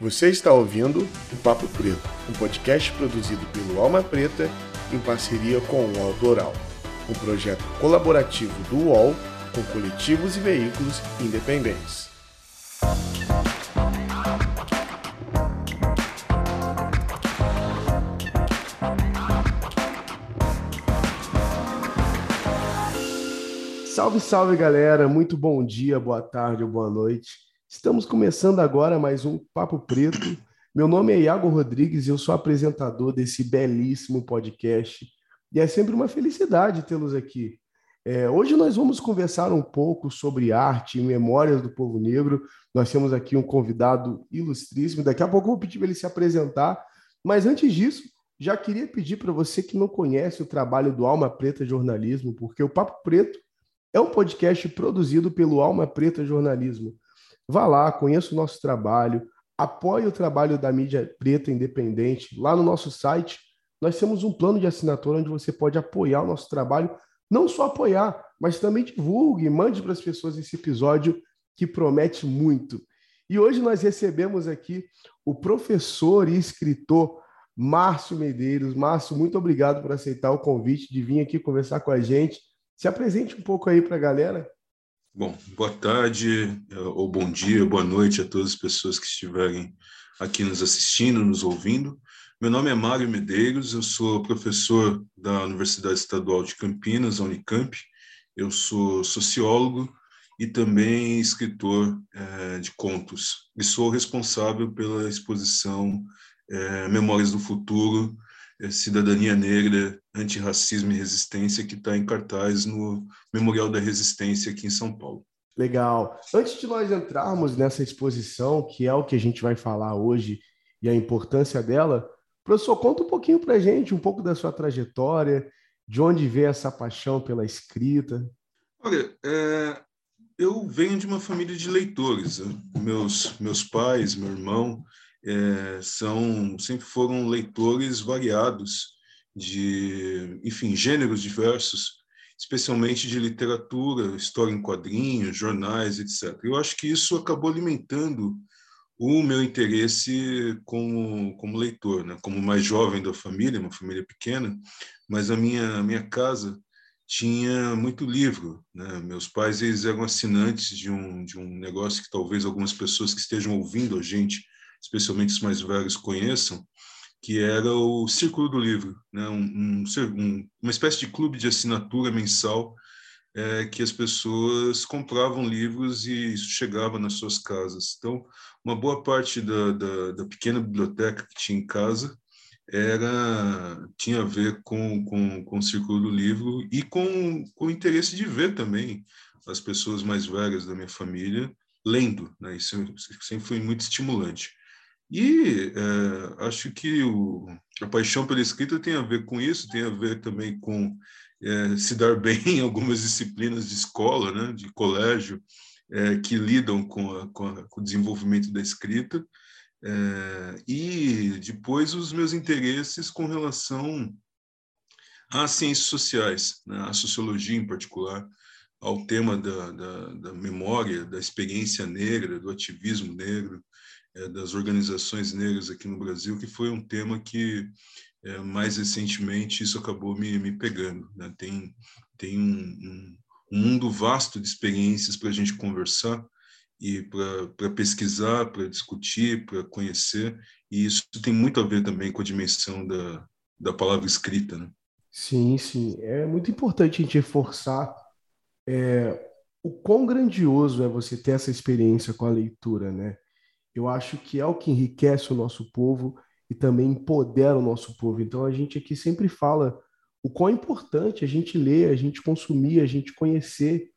Você está ouvindo o Papo Preto, um podcast produzido pelo Alma Preta em parceria com o UOL Doral, um projeto colaborativo do UOL com coletivos e veículos independentes. Salve, salve galera! Muito bom dia, boa tarde ou boa noite. Estamos começando agora mais um Papo Preto. Meu nome é Iago Rodrigues e eu sou apresentador desse belíssimo podcast. E é sempre uma felicidade tê-los aqui. É, hoje nós vamos conversar um pouco sobre arte e memórias do povo negro. Nós temos aqui um convidado ilustríssimo. Daqui a pouco eu vou pedir para ele se apresentar. Mas antes disso, já queria pedir para você que não conhece o trabalho do Alma Preta Jornalismo, porque o Papo Preto é um podcast produzido pelo Alma Preta Jornalismo. Vá lá, conheça o nosso trabalho, apoie o trabalho da mídia preta independente. Lá no nosso site, nós temos um plano de assinatura onde você pode apoiar o nosso trabalho, não só apoiar, mas também divulgue, mande para as pessoas esse episódio que promete muito. E hoje nós recebemos aqui o professor e escritor Márcio Medeiros. Márcio, muito obrigado por aceitar o convite de vir aqui conversar com a gente. Se apresente um pouco aí para a galera. Bom, boa tarde, eh, ou bom dia, boa noite a todas as pessoas que estiverem aqui nos assistindo, nos ouvindo. Meu nome é Mário Medeiros, eu sou professor da Universidade Estadual de Campinas, Unicamp. Eu sou sociólogo e também escritor é, de contos. E sou responsável pela exposição é, Memórias do Futuro, Cidadania Negra, Antirracismo e Resistência, que está em cartaz no Memorial da Resistência aqui em São Paulo. Legal. Antes de nós entrarmos nessa exposição, que é o que a gente vai falar hoje e a importância dela, professor, conta um pouquinho para a gente, um pouco da sua trajetória, de onde veio essa paixão pela escrita. Olha, é, eu venho de uma família de leitores. Né? Meus, meus pais, meu irmão, é, são sempre foram leitores variados de, enfim, gêneros diversos, especialmente de literatura, história em quadrinhos, jornais, etc. Eu acho que isso acabou alimentando o meu interesse como, como leitor, né? como mais jovem da família, uma família pequena, mas a minha, a minha casa tinha muito livro. Né? Meus pais eles eram assinantes de um, de um negócio que talvez algumas pessoas que estejam ouvindo a gente especialmente os mais velhos, conheçam, que era o Círculo do Livro, né? um, um, uma espécie de clube de assinatura mensal é, que as pessoas compravam livros e isso chegava nas suas casas. Então, uma boa parte da, da, da pequena biblioteca que tinha em casa era tinha a ver com, com, com o Círculo do Livro e com, com o interesse de ver também as pessoas mais velhas da minha família lendo. Né? Isso sempre foi muito estimulante. E é, acho que o, a paixão pela escrita tem a ver com isso, tem a ver também com é, se dar bem em algumas disciplinas de escola, né, de colégio, é, que lidam com, a, com, a, com, o desenvolvimento da escrita, é, e depois os meus interesses com relação às ciências sociais, né, à sociologia em particular, ao tema da, da, da memória, da experiência negra, do ativismo negro, é, das organizações negras aqui no Brasil, que foi um tema que, é, mais recentemente, isso acabou me, me pegando. Né? Tem, tem um, um, um mundo vasto de experiências para a gente conversar e para pesquisar, para discutir, para conhecer, e isso tem muito a ver também com a dimensão da, da palavra escrita. Né? Sim, sim. É muito importante a gente reforçar é, o quão grandioso é você ter essa experiência com a leitura, né? Eu acho que é o que enriquece o nosso povo e também empodera o nosso povo. Então a gente aqui sempre fala o quão importante a gente ler, a gente consumir, a gente conhecer.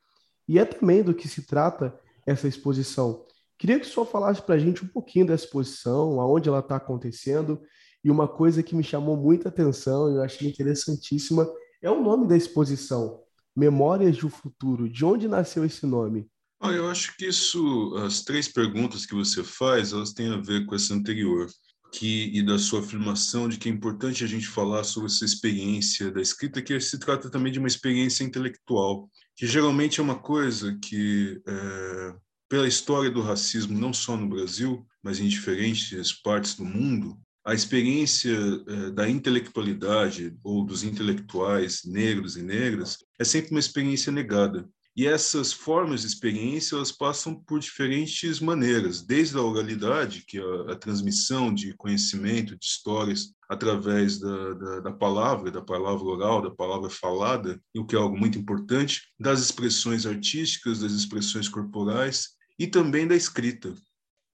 E é também do que se trata essa exposição. Queria que o senhor falasse para a gente um pouquinho da exposição, aonde ela está acontecendo. E uma coisa que me chamou muita atenção, eu achei interessantíssima, é o nome da exposição, Memórias do Futuro. De onde nasceu esse nome? Ah, eu acho que isso, as três perguntas que você faz, elas têm a ver com essa anterior, que e da sua afirmação de que é importante a gente falar sobre essa experiência da escrita, que se trata também de uma experiência intelectual, que geralmente é uma coisa que é, pela história do racismo, não só no Brasil, mas em diferentes partes do mundo, a experiência eh, da intelectualidade ou dos intelectuais negros e negras é sempre uma experiência negada. E essas formas de experiência elas passam por diferentes maneiras, desde a oralidade, que é a, transmissão de conhecimento, de histórias através da, da, da, palavra, da palavra oral, da palavra falada, o que é algo muito importante, das expressões artísticas, das expressões corporais e também da escrita,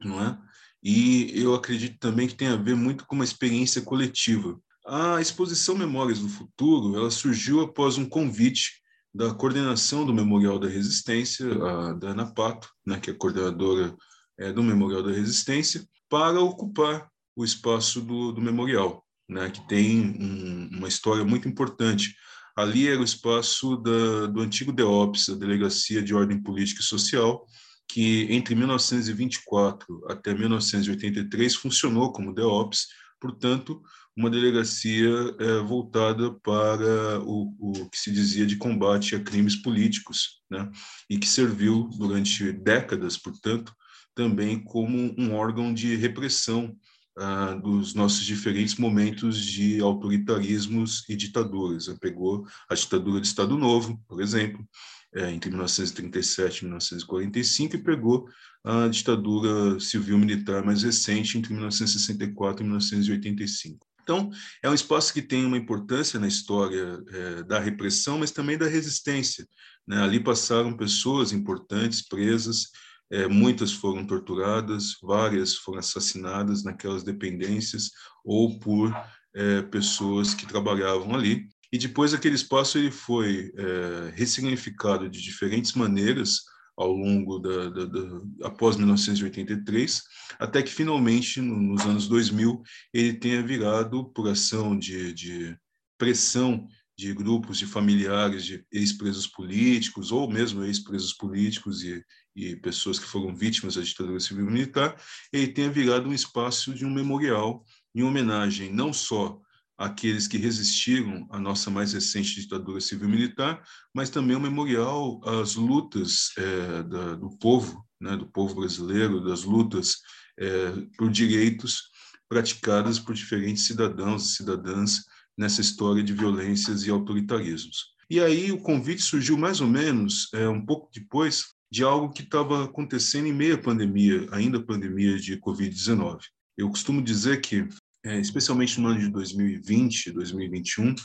não é? E eu acredito também que tem a ver muito com uma experiência coletiva. A exposição Memórias do Futuro, ela surgiu após um convite da coordenação do Memorial da Resistência, a Dana Pato, né, que é coordenadora é, do Memorial da Resistência, para ocupar o espaço do, do memorial, né, que tem um, uma história muito importante. Ali era o espaço da, do antigo DEOPS, a Delegacia de Ordem Política e Social, que entre 1924 até 1983 funcionou como DEOPS, portanto, uma delegacia é, voltada para o, o, que se dizia de combate a crimes políticos, né? e que serviu durante décadas, portanto, também como um órgão de repressão ah, dos nossos diferentes momentos de autoritarismos e ditaduras. Pegou a ditadura do Estado Novo, por exemplo, é, entre 1937 e 1945 e pegou a ditadura civil-militar mais recente entre 1964 e 1985. Então, é um espaço que tem uma importância na história é, da repressão, mas também da resistência. Né? Ali passaram pessoas importantes, presas, é, muitas foram torturadas, várias foram assassinadas naquelas dependências ou por é, pessoas que trabalhavam ali. E depois aquele espaço ele foi é, ressignificado de diferentes maneiras ao longo da, da, da, após 1983, até que finalmente no, nos anos 2000 ele tenha virado por ação de, de pressão de grupos de familiares de ex-presos políticos ou mesmo ex-presos políticos e, e pessoas que foram vítimas da ditadura civil militar, ele tenha virado um espaço de um memorial em homenagem não só aqueles que resistiram à nossa mais recente ditadura civil-militar, mas também um memorial às lutas é, da, do povo, né, do povo brasileiro, das lutas é, por direitos praticadas por diferentes cidadãos e cidadãs nessa história de violências e autoritarismos. E aí o convite surgiu mais ou menos é, um pouco depois de algo que estava acontecendo em meio à pandemia, ainda pandemia de Covid-19. Eu costumo dizer que é, especialmente no ano de 2020, 2021,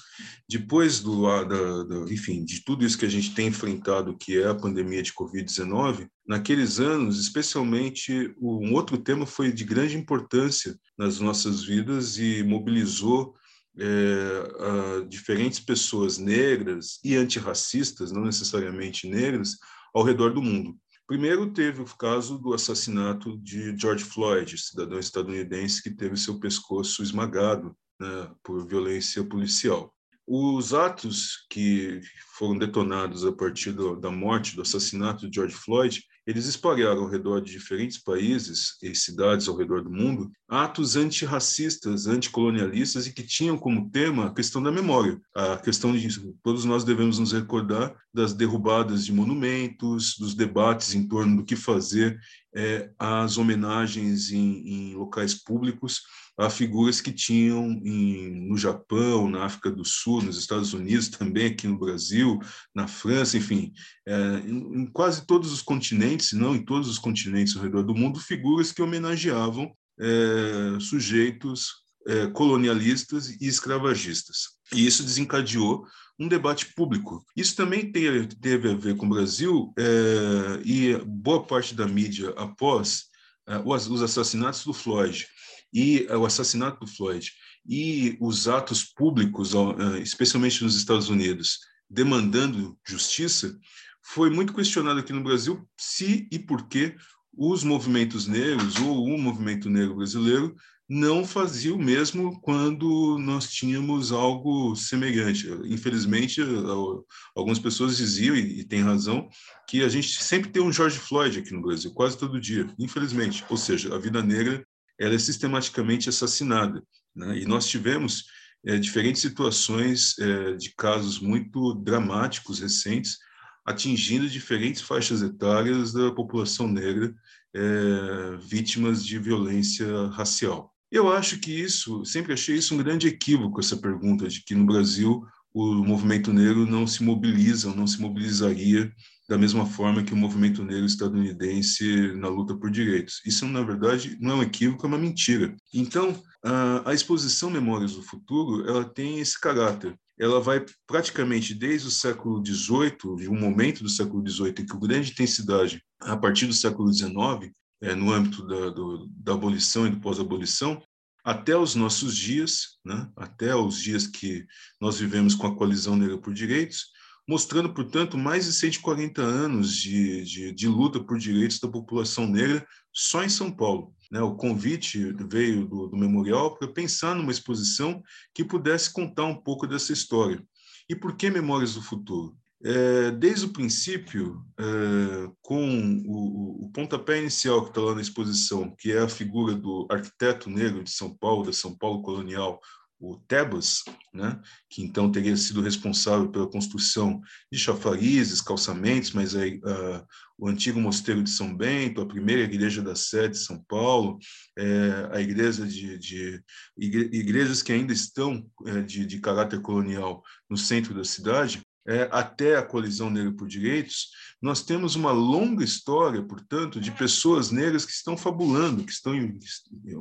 depois do, da, da, enfim, de tudo isso que a gente tem enfrentado, que é a pandemia de Covid-19, naqueles anos, especialmente, um outro tema foi de grande importância nas nossas vidas e mobilizou é, diferentes pessoas negras e antirracistas, não necessariamente negras, ao redor do mundo. Primeiro teve o caso do assassinato de George Floyd, cidadão estadunidense que teve seu pescoço esmagado né, por violência policial. Os atos que foram detonados a partir do, da morte, do assassinato de George Floyd, eles espalharam ao redor de diferentes países e cidades ao redor do mundo atos antirracistas, anticolonialistas e que tinham como tema a questão da memória, a questão de todos nós devemos nos recordar das derrubadas de monumentos, dos debates em torno do que fazer, é, as homenagens em, em locais públicos a figuras que tinham em, no Japão, na África do Sul, nos Estados Unidos, também aqui no Brasil, na França, enfim, é, em, em, quase todos os continentes, não em todos os continentes ao redor do mundo, figuras que homenageavam é, sujeitos é, colonialistas e escravagistas. E isso desencadeou um debate público. Isso também teve, a ver com o Brasil é, e boa parte da mídia após é, os assassinatos do Floyd e o assassinato do Floyd e os atos públicos, eh, especialmente nos Estados Unidos, demandando justiça, foi muito questionado aqui no Brasil se e por que os movimentos negros ou o movimento negro brasileiro não fazia o mesmo quando nós tínhamos algo semelhante. Infelizmente, algumas pessoas diziam, e tem razão, que a gente sempre tem um George Floyd aqui no Brasil, quase todo dia, infelizmente. Ou seja, a vida negra ela é sistematicamente assassinada. Né? E nós tivemos é, diferentes situações é, de casos muito dramáticos recentes, atingindo diferentes faixas etárias da população negra é, vítimas de violência racial. Eu acho que isso, sempre achei isso um grande equívoco, essa pergunta de que no Brasil o movimento negro não se mobiliza, não se mobilizaria da mesma forma que o movimento negro estadunidense na luta por direitos. Isso, na verdade, não é um equívoco, é uma mentira. Então, a, a exposição Memórias do Futuro, ela tem esse caráter. Ela vai praticamente desde o século XVIII, de um momento do século XVIII em que o grande intensidade, a partir do século XIX, é, no âmbito da, do, da abolição e do pós-abolição, até os nossos dias, né? até os dias que nós vivemos com a coalizão negra por direitos, mostrando, portanto, mais de 140 anos de, de, de, luta por direitos da população negra só em São Paulo. Né? O convite veio do, do memorial para pensar numa exposição que pudesse contar um pouco dessa história. E por que Memórias do Futuro? É, desde o princípio, é, com o, o, pontapé inicial que está lá na exposição, que é a figura do arquiteto negro de São Paulo, da São Paulo colonial, o Tebas, né, que então teria sido responsável pela construção de chafarizes, calçamentos, mas aí, uh, o antigo mosteiro de São Bento, a primeira igreja da sede de São Paulo, é, a igreja de, de igrejas que ainda estão é, de, de caráter colonial no centro da cidade, é, até a colisão negra por direitos, nós temos uma longa história, portanto, de pessoas negras que estão fabulando, que estão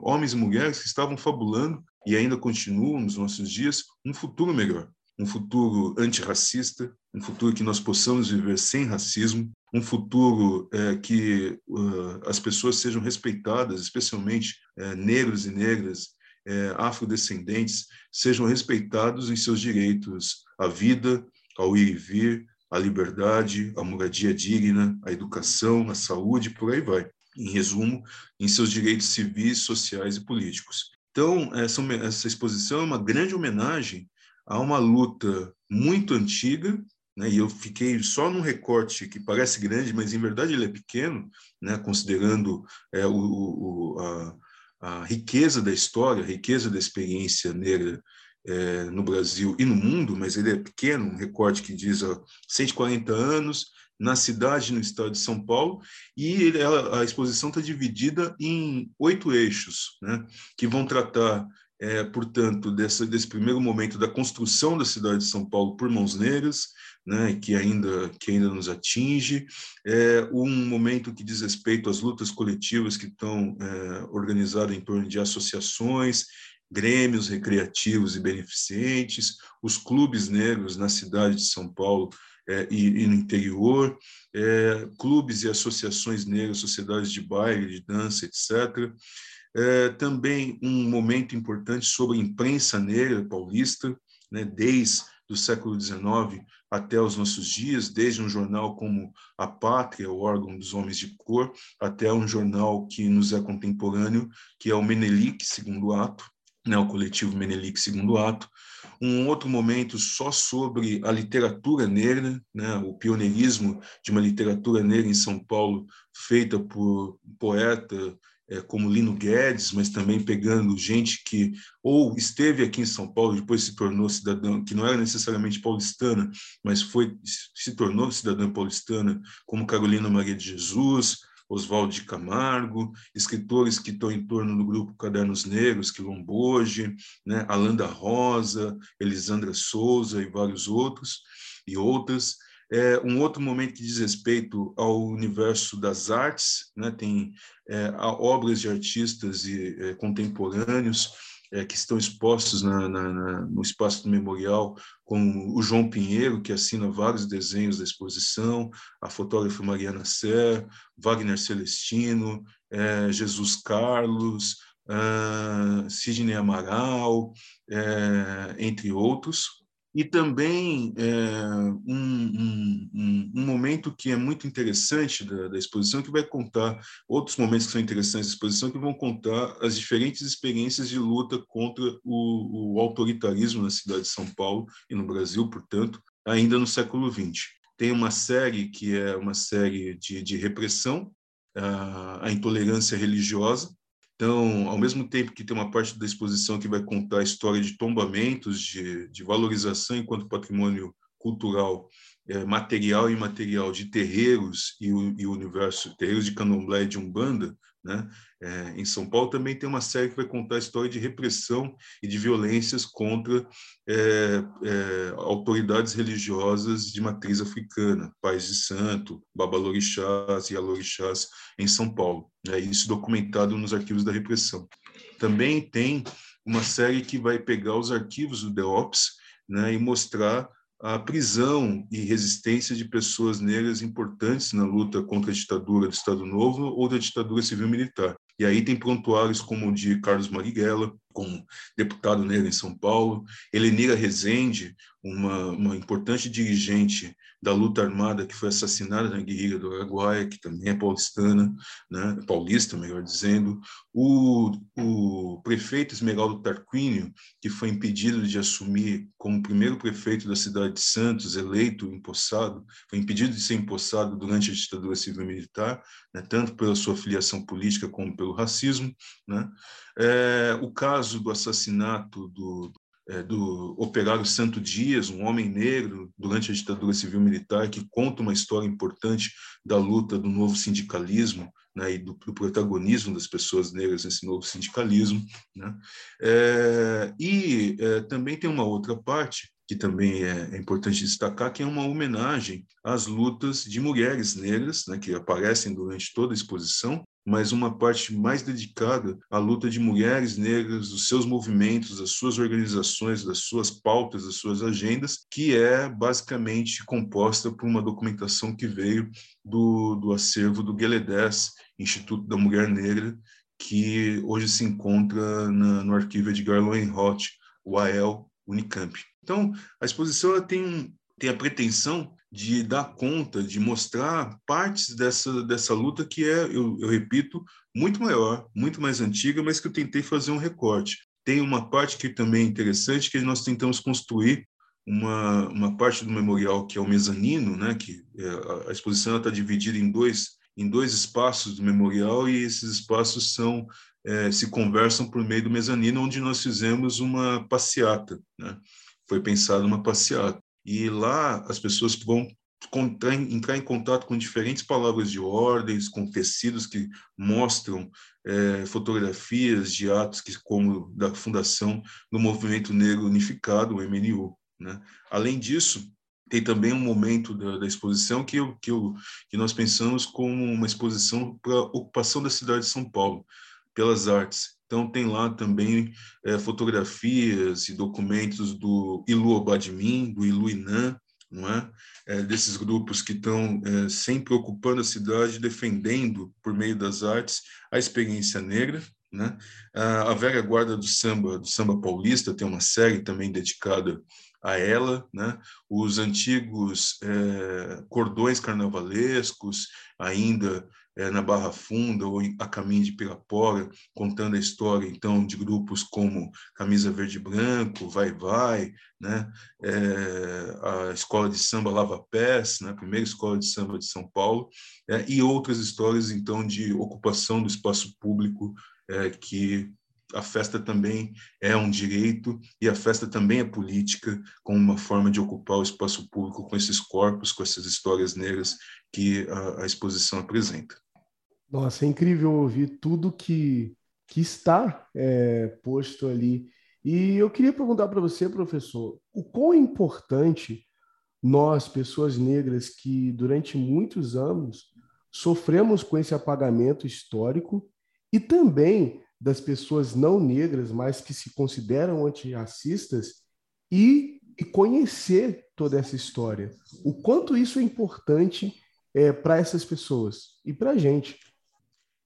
homens e mulheres que estavam fabulando e ainda continuam nos nossos dias um futuro melhor, um futuro antirracista, um futuro que nós possamos viver sem racismo, um futuro é, que uh, as pessoas sejam respeitadas, especialmente é, negros e negras, é, afrodescendentes, sejam respeitados em seus direitos à vida, ao ir e vir, à liberdade, à moradia digna, à educação, à saúde, por aí vai. Em resumo, em seus direitos civis, sociais e políticos. Então, essa, essa exposição é uma grande homenagem a uma luta muito antiga, né, e eu fiquei só num recorte que parece grande, mas em verdade ele é pequeno, né, considerando é, o, o, a, a, riqueza da história, a riqueza da experiência negra é, no Brasil e no mundo, mas ele é pequeno, um recorte que diz há 140 anos, na cidade, no estado de São Paulo, e ele, a exposição está dividida em oito eixos, né, que vão tratar, é, portanto, dessa, desse primeiro momento da construção da cidade de São Paulo por mãos negras, né, que, ainda, que ainda nos atinge, é, um momento que diz respeito às lutas coletivas que estão é, organizadas em torno de associações, grêmios recreativos e beneficentes, os clubes negros na cidade de São Paulo é, e, e, no interior, é, clubes e associações negras, sociedades de baile, de dança, etc. É, também um momento importante sobre a imprensa negra paulista, né, desde do século XIX até os nossos dias, desde um jornal como A Pátria, o órgão dos homens de cor, até um jornal que nos é contemporâneo, que é o Menelik, segundo ato, né, o coletivo Menelik Segundo Ato, um outro momento só sobre a literatura negra, né, o pioneirismo de uma literatura negra em São Paulo, feita por poeta é, como Lino Guedes, mas também pegando gente que ou esteve aqui em São Paulo, depois se tornou cidadã, que não era necessariamente paulistana, mas foi se tornou cidadã paulistana, como Carolina Maria de Jesus, Oswaldo de Camargo, escritores que estão em torno do grupo Cadernos Negros, Quilomboge, né, Alanda Rosa, Elisandra Souza e vários outros, e outras. É, um outro momento que diz respeito ao universo das artes, né, tem é, obras de artistas e, é, contemporâneos, é, que estão expostos na, na, na, no espaço do memorial, com o João Pinheiro, que assina vários desenhos da exposição, a fotógrafa Mariana Ser, Wagner Celestino, é, Jesus Carlos, uh, Sidney Amaral, é, entre outros e também é, um, um, um, momento que é muito interessante da, da, exposição, que vai contar outros momentos que são interessantes da exposição, que vão contar as diferentes experiências de luta contra o, o autoritarismo na cidade de São Paulo e no Brasil, portanto, ainda no século XX. Tem uma série que é uma série de, de repressão, a, a intolerância religiosa, então, ao mesmo tempo que tem uma parte da exposição que vai contar a história de tombamentos, de, de valorização enquanto patrimônio cultural é, material e imaterial de terreiros e o, e universo, terreiros de candomblé e de umbanda, né? É, em São Paulo também tem uma série que vai contar a história de repressão e de violências contra é, é, autoridades religiosas de matriz africana, pais de santo, babalorixás e alorixás em São Paulo. É isso documentado nos arquivos da repressão. Também tem uma série que vai pegar os arquivos do DEOPS né, e mostrar a prisão e resistência de pessoas negras importantes na luta contra a ditadura do Estado Novo ou da ditadura civil-militar. E aí tem prontuários como o de Carlos Marighella, como deputado negro em São Paulo, Helenira Rezende, uma, uma importante dirigente da luta armada que foi assassinada na guerrilha do Araguaia, que também é paulistana, né, paulista, melhor dizendo, o, o prefeito Esmeraldo Tarquínio, que foi impedido de assumir como primeiro prefeito da cidade de Santos, eleito, empossado, foi impedido de ser empossado durante a ditadura civil-militar, né, tanto pela sua filiação política como pelo racismo, né, é, o caso do assassinato do, é, do operário Santo Dias, um homem negro durante a ditadura civil-militar, que conta uma história importante da luta do novo sindicalismo né, e do, do, protagonismo das pessoas negras nesse novo sindicalismo. Né? É, e é, também tem uma outra parte que também é, é, importante destacar, que é uma homenagem às lutas de mulheres negras, né, que aparecem durante toda a exposição, mas uma parte mais dedicada à luta de mulheres negras, dos seus movimentos, das suas organizações, das suas pautas, das suas agendas, que é basicamente composta por uma documentação que veio do, do acervo do Gueledés, Instituto da Mulher Negra, que hoje se encontra na, no arquivo Edgar Lowenroth, o AEL Unicamp. Então, a exposição tem, tem a pretensão de dar conta, de mostrar partes dessa, dessa luta que é, eu, eu repito, muito maior, muito mais antiga, mas que eu tentei fazer um recorte. Tem uma parte que também é interessante, que nós tentamos construir uma, uma parte do memorial que é o mezanino, né, que é, a exposição está dividida em dois, em dois espaços do memorial e esses espaços são é, se conversam por meio do mezanino, onde nós fizemos uma passeata. Né? Foi pensada uma passeata. E lá as pessoas vão entrar em contato com diferentes palavras de ordens, com tecidos que mostram é, fotografias de atos que, como da fundação do Movimento Negro Unificado, o MNU. Né? Além disso, tem também um momento da, da exposição que, eu, que, eu, que nós pensamos como uma exposição para a ocupação da cidade de São Paulo pelas artes. Então, tem lá também é, fotografias e documentos do Ilu Obadmin, do Ilu Inan, não é? é desses grupos que estão é, sempre ocupando a cidade, defendendo, por meio das artes, a experiência negra. Né? A velha guarda do samba, do samba paulista, tem uma série também dedicada a ela, né? Os antigos é, cordões carnavalescos, ainda é, na Barra Funda ou a caminho de Pirapora, contando a história então de grupos como Camisa Verde e Branco, Vai Vai, né? É, a escola de samba Lava Pés, né? a primeira escola de samba de São Paulo, é, e outras histórias então de ocupação do espaço público é, que a festa também é um direito e a festa também é política, como uma forma de ocupar o espaço público com esses corpos, com essas histórias negras que a, a exposição apresenta. Nossa, é incrível ouvir tudo que, que está é, posto ali. E eu queria perguntar para você, professor, o quão é importante nós, pessoas negras, que durante muitos anos sofremos com esse apagamento histórico, e também das pessoas não negras, mas que se consideram antirracistas, e, e conhecer toda essa história. O quanto isso é importante é, para essas pessoas e para a gente.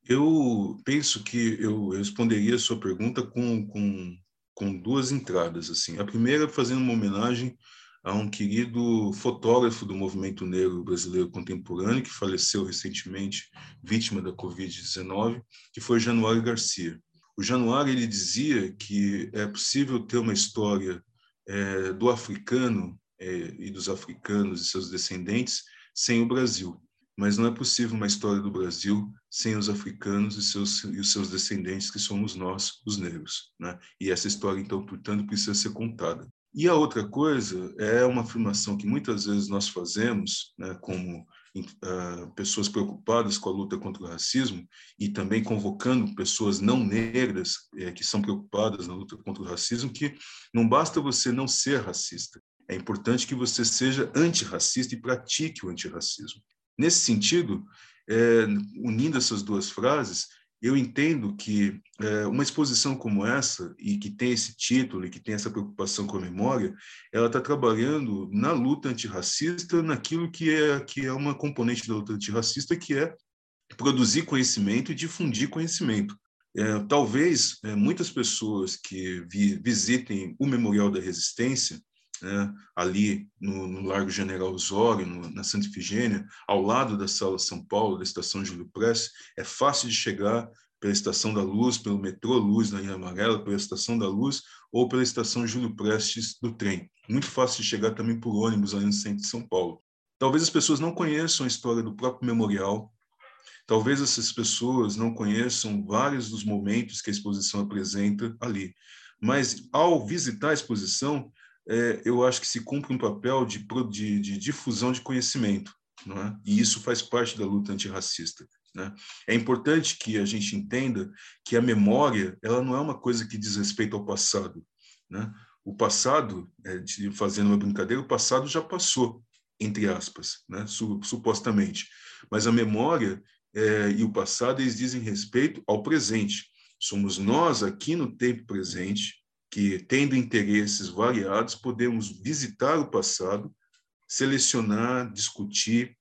Eu penso que eu responderia a sua pergunta com, com, com duas entradas. assim. A primeira, fazendo uma homenagem a um querido fotógrafo do movimento negro brasileiro contemporâneo, que faleceu recentemente, vítima da Covid-19, que foi Januário Garcia. O Januário ele dizia que é possível ter uma história é, do africano é, e dos africanos e seus descendentes sem o Brasil mas não é possível uma história do Brasil sem os africanos e, seus, e os seus descendentes, que somos nós, os negros. Né? E essa história, então, portanto, precisa ser contada. E a outra coisa é uma afirmação que muitas vezes nós fazemos, né, como uh, pessoas preocupadas com a luta contra o racismo e também convocando pessoas não negras eh, que são preocupadas na luta contra o racismo, que não basta você não ser racista, é importante que você seja antirracista e pratique o antirracismo. Nesse sentido, é, unindo essas duas frases, eu entendo que é, uma exposição como essa, e que tem esse título, e que tem essa preocupação com a memória, ela está trabalhando na luta antirracista, naquilo que é, que é uma componente da luta antirracista, que é produzir conhecimento e difundir conhecimento. É, talvez é, muitas pessoas que vi, visitem o Memorial da Resistência né, ali no, no, Largo General Osório, no, na Santa Ifigênia, ao lado da Sala São Paulo, da Estação Júlio Prestes, é fácil de chegar pela Estação da Luz, pelo metrô Luz na linha amarela, pela Estação da Luz ou pela Estação Júlio Prestes do trem. Muito fácil de chegar também por ônibus ali no centro de São Paulo. Talvez as pessoas não conheçam a história do próprio memorial, talvez essas pessoas não conheçam vários dos momentos que a exposição apresenta ali. Mas ao visitar a exposição, é, eu acho que se cumpre um papel de, de, de difusão de conhecimento, é? e isso faz parte da luta antirracista. Né? É importante que a gente entenda que a memória ela não é uma coisa que diz respeito ao passado. Né? O passado, é, fazendo uma brincadeira, o passado já passou, entre aspas, né? supostamente. Mas a memória é, e o passado eles dizem respeito ao presente. Somos nós aqui no tempo presente que, tendo interesses variados, podemos visitar o passado, selecionar, discutir,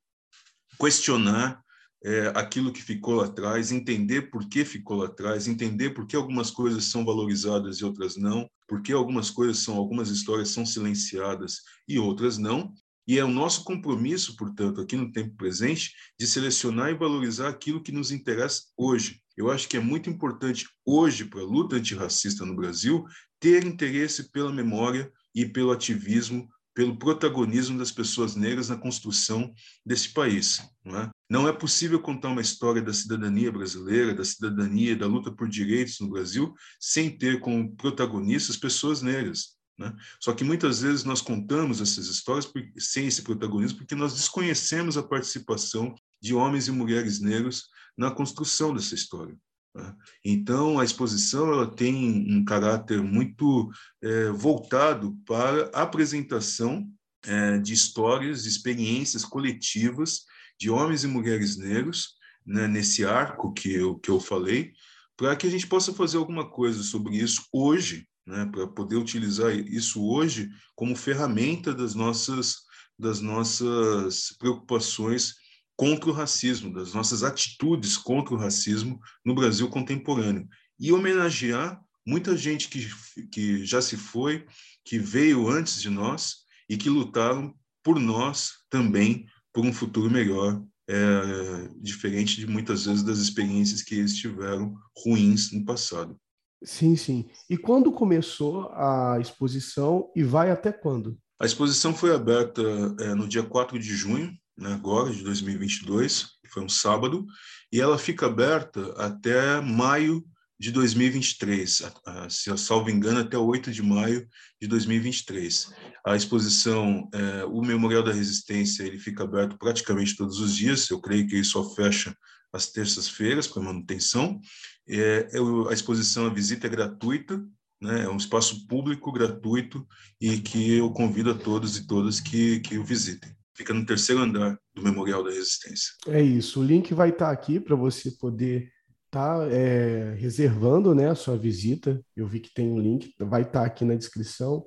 questionar é, aquilo que ficou lá atrás, entender por que ficou lá atrás, entender por que algumas coisas são valorizadas e outras não, por que algumas coisas são, algumas histórias são silenciadas e outras não. E é o nosso compromisso, portanto, aqui no tempo presente, de selecionar e valorizar aquilo que nos interessa hoje. Eu acho que é muito importante hoje para a luta antirracista no Brasil ter interesse pela memória e pelo ativismo, pelo protagonismo das pessoas negras na construção desse país. Não é? não é possível contar uma história da cidadania brasileira, da cidadania, da luta por direitos no Brasil, sem ter como protagonistas pessoas negras. Né? Só que muitas vezes nós contamos essas histórias sem esse protagonismo porque nós desconhecemos a participação de homens e mulheres negros na construção dessa história. Né? Então, a exposição ela tem um caráter muito é, voltado para a apresentação é, de histórias, experiências coletivas de homens e mulheres negros, né, nesse arco que eu, que eu falei, para que a gente possa fazer alguma coisa sobre isso hoje, né, para poder utilizar isso hoje como ferramenta das nossas, das nossas preocupações contra o racismo, das nossas atitudes contra o racismo no Brasil contemporâneo. E homenagear muita gente que, que já se foi, que veio antes de nós e que lutaram por nós também, por um futuro melhor, é, diferente de muitas vezes das experiências que eles tiveram ruins no passado. Sim, sim. E quando começou a exposição e vai até quando? A exposição foi aberta é, no dia 4 de junho né, agora, de 2022, foi um sábado, e ela fica aberta até maio de 2023, se eu salvo engano, até 8 de maio de 2023. A exposição, é, o Memorial da Resistência, ele fica aberto praticamente todos os dias, eu creio que ele só fecha às terças-feiras para manutenção. É, a exposição, a visita é gratuita, né, é um espaço público gratuito e que eu convido a todos e todas que, que o visitem fica no terceiro andar do Memorial da Resistência. É isso. O link vai estar aqui para você poder estar tá, é, reservando né, a sua visita. Eu vi que tem um link, vai estar aqui na descrição.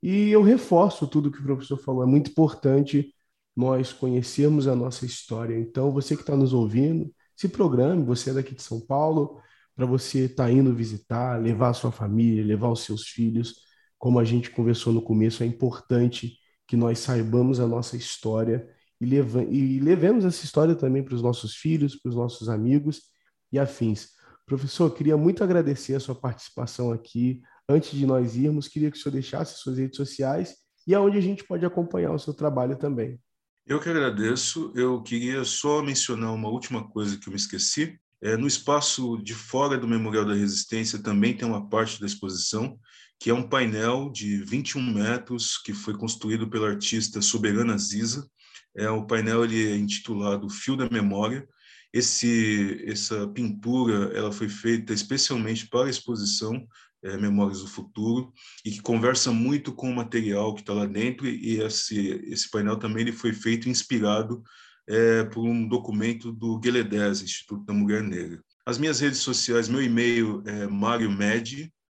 E eu reforço tudo que o professor falou. É muito importante nós conhecermos a nossa história. Então, você que está nos ouvindo, se programe, você é daqui de São Paulo, para você estar tá indo visitar, levar a sua família, levar os seus filhos. Como a gente conversou no começo, é importante que nós saibamos a nossa história e, leva, e levemos essa história também para os nossos filhos, para os nossos amigos e afins. Professor, queria muito agradecer a sua participação aqui. Antes de nós irmos, queria que o senhor deixasse suas redes sociais e aonde a gente pode acompanhar o seu trabalho também. Eu que agradeço. Eu queria só mencionar uma última coisa que eu me esqueci. É, no espaço de fora do Memorial da Resistência também tem uma parte da exposição, que é um painel de 21 metros que foi construído pela artista Soberana Ziza. É, o painel ele é intitulado Fio da Memória. Esse, essa pintura ela foi feita especialmente para a exposição é, Memórias do Futuro e que conversa muito com o material que está lá dentro e esse, esse painel também ele foi feito inspirado é, por um documento do Gueledés, Instituto da Mulher Negra. As minhas redes sociais, meu e-mail é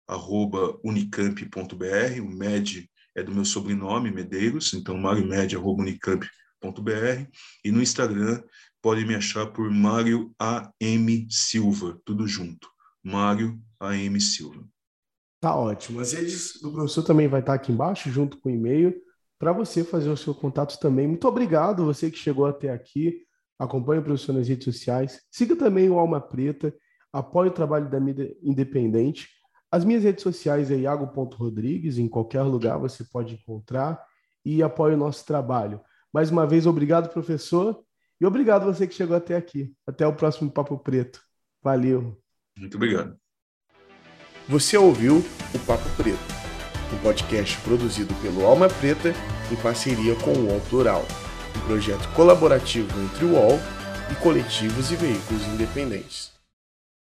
mariomed@unicamp.br, o Med é do meu sobrenome, Medeiros, então mariomed@unicamp.br e no Instagram pode me achar por Mário AM Silva, tudo junto. Mário AM Silva. Tá ótimo. As redes do professor também vai estar aqui embaixo, junto com o e-mail, para você fazer o seu contato também. Muito obrigado, você que chegou até aqui. Acompanhe o professor nas redes sociais. Siga também o Alma Preta. Apoie o trabalho da mídia independente. As minhas redes sociais é iago.rodrigues, em qualquer lugar você pode encontrar. E apoie o nosso trabalho. Mais uma vez, obrigado, professor. E obrigado você que chegou até aqui. Até o próximo Papo Preto. Valeu. Muito obrigado. Você ouviu o Papo Preto, um podcast produzido pelo Alma Preta em parceria com o UOL Plural, um projeto colaborativo entre o UOL e coletivos e veículos independentes.